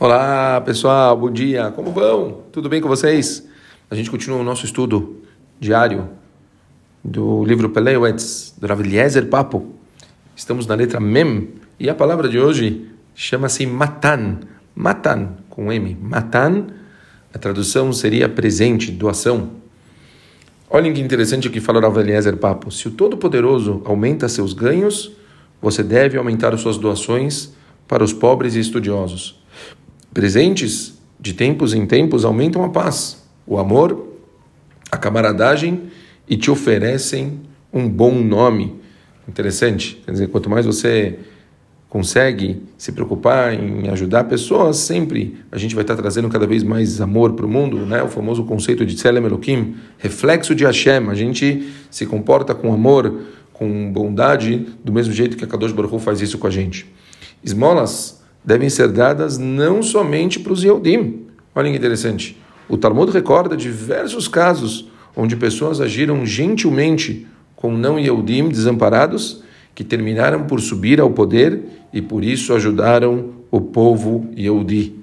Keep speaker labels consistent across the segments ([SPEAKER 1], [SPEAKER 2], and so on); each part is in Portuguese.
[SPEAKER 1] Olá pessoal, bom dia, como vão? Tudo bem com vocês? A gente continua o nosso estudo diário do livro Peleuetz, do Rav Papo. Estamos na letra Mem e a palavra de hoje chama-se Matan. Matan, com M. Matan, a tradução seria presente, doação. Olhem que interessante o que fala o Rav Papo. Se o Todo-Poderoso aumenta seus ganhos, você deve aumentar suas doações para os pobres e estudiosos. Presentes de tempos em tempos aumentam a paz, o amor, a camaradagem e te oferecem um bom nome. Interessante. Quer dizer, quanto mais você consegue se preocupar em ajudar pessoas, sempre a gente vai estar trazendo cada vez mais amor para o mundo, né? O famoso conceito de Tselem Elohim, reflexo de Hashem. A gente se comporta com amor, com bondade, do mesmo jeito que a Kadosh Baruch Hu faz isso com a gente. Esmolas devem ser dadas não somente para os Yehudim. Olha que interessante. O Talmud recorda diversos casos onde pessoas agiram gentilmente com não Yehudim desamparados que terminaram por subir ao poder e por isso ajudaram o povo Yehudi.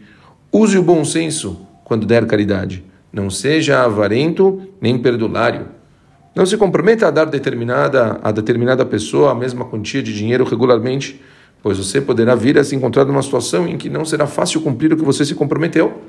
[SPEAKER 1] Use o bom senso quando der caridade. Não seja avarento nem perdulário. Não se comprometa a dar determinada, a determinada pessoa a mesma quantia de dinheiro regularmente pois você poderá vir a se encontrar numa situação em que não será fácil cumprir o que você se comprometeu.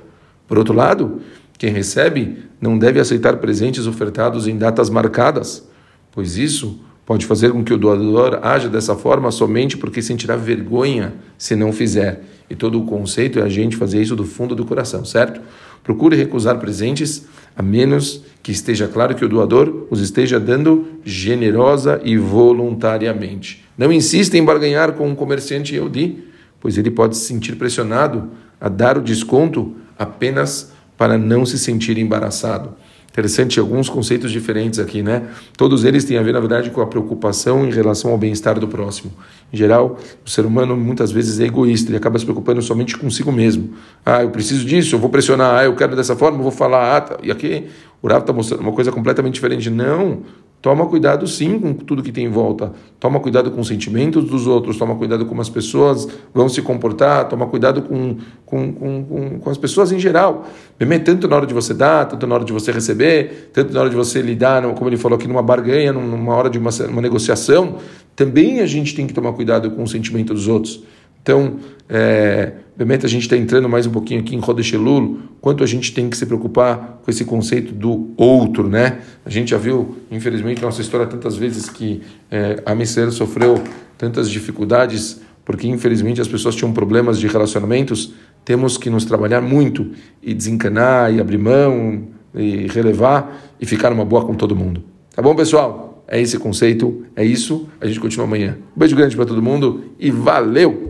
[SPEAKER 1] Por outro lado, quem recebe não deve aceitar presentes ofertados em datas marcadas, pois isso pode fazer com que o doador haja dessa forma somente porque sentirá vergonha se não fizer. E todo o conceito é a gente fazer isso do fundo do coração, certo? Procure recusar presentes a menos que esteja claro que o doador os esteja dando generosa e voluntariamente. Não insista em barganhar com um comerciante Yehudi, pois ele pode se sentir pressionado a dar o desconto apenas para não se sentir embaraçado. Interessante, alguns conceitos diferentes aqui, né? Todos eles têm a ver, na verdade, com a preocupação em relação ao bem-estar do próximo. Em geral, o ser humano muitas vezes é egoísta, ele acaba se preocupando somente consigo mesmo. Ah, eu preciso disso, eu vou pressionar, ah, eu quero dessa forma, eu vou falar, ah, tá. e aqui o Rav está mostrando uma coisa completamente diferente. Não, Toma cuidado sim com tudo que tem em volta. Toma cuidado com os sentimentos dos outros, toma cuidado com como as pessoas vão se comportar, toma cuidado com, com, com, com, com as pessoas em geral. tanto na hora de você dar, tanto na hora de você receber, tanto na hora de você lidar, como ele falou aqui, numa barganha, numa hora de uma, uma negociação, também a gente tem que tomar cuidado com o sentimento dos outros. Então, é, a gente está entrando mais um pouquinho aqui em Rodesh Elul, quanto a gente tem que se preocupar com esse conceito do outro, né? A gente já viu, infelizmente, nossa história tantas vezes que é, a Messias sofreu tantas dificuldades porque, infelizmente, as pessoas tinham problemas de relacionamentos. Temos que nos trabalhar muito e desencanar e abrir mão e relevar e ficar uma boa com todo mundo. Tá bom, pessoal? É esse conceito, é isso. A gente continua amanhã. Um beijo grande para todo mundo e valeu!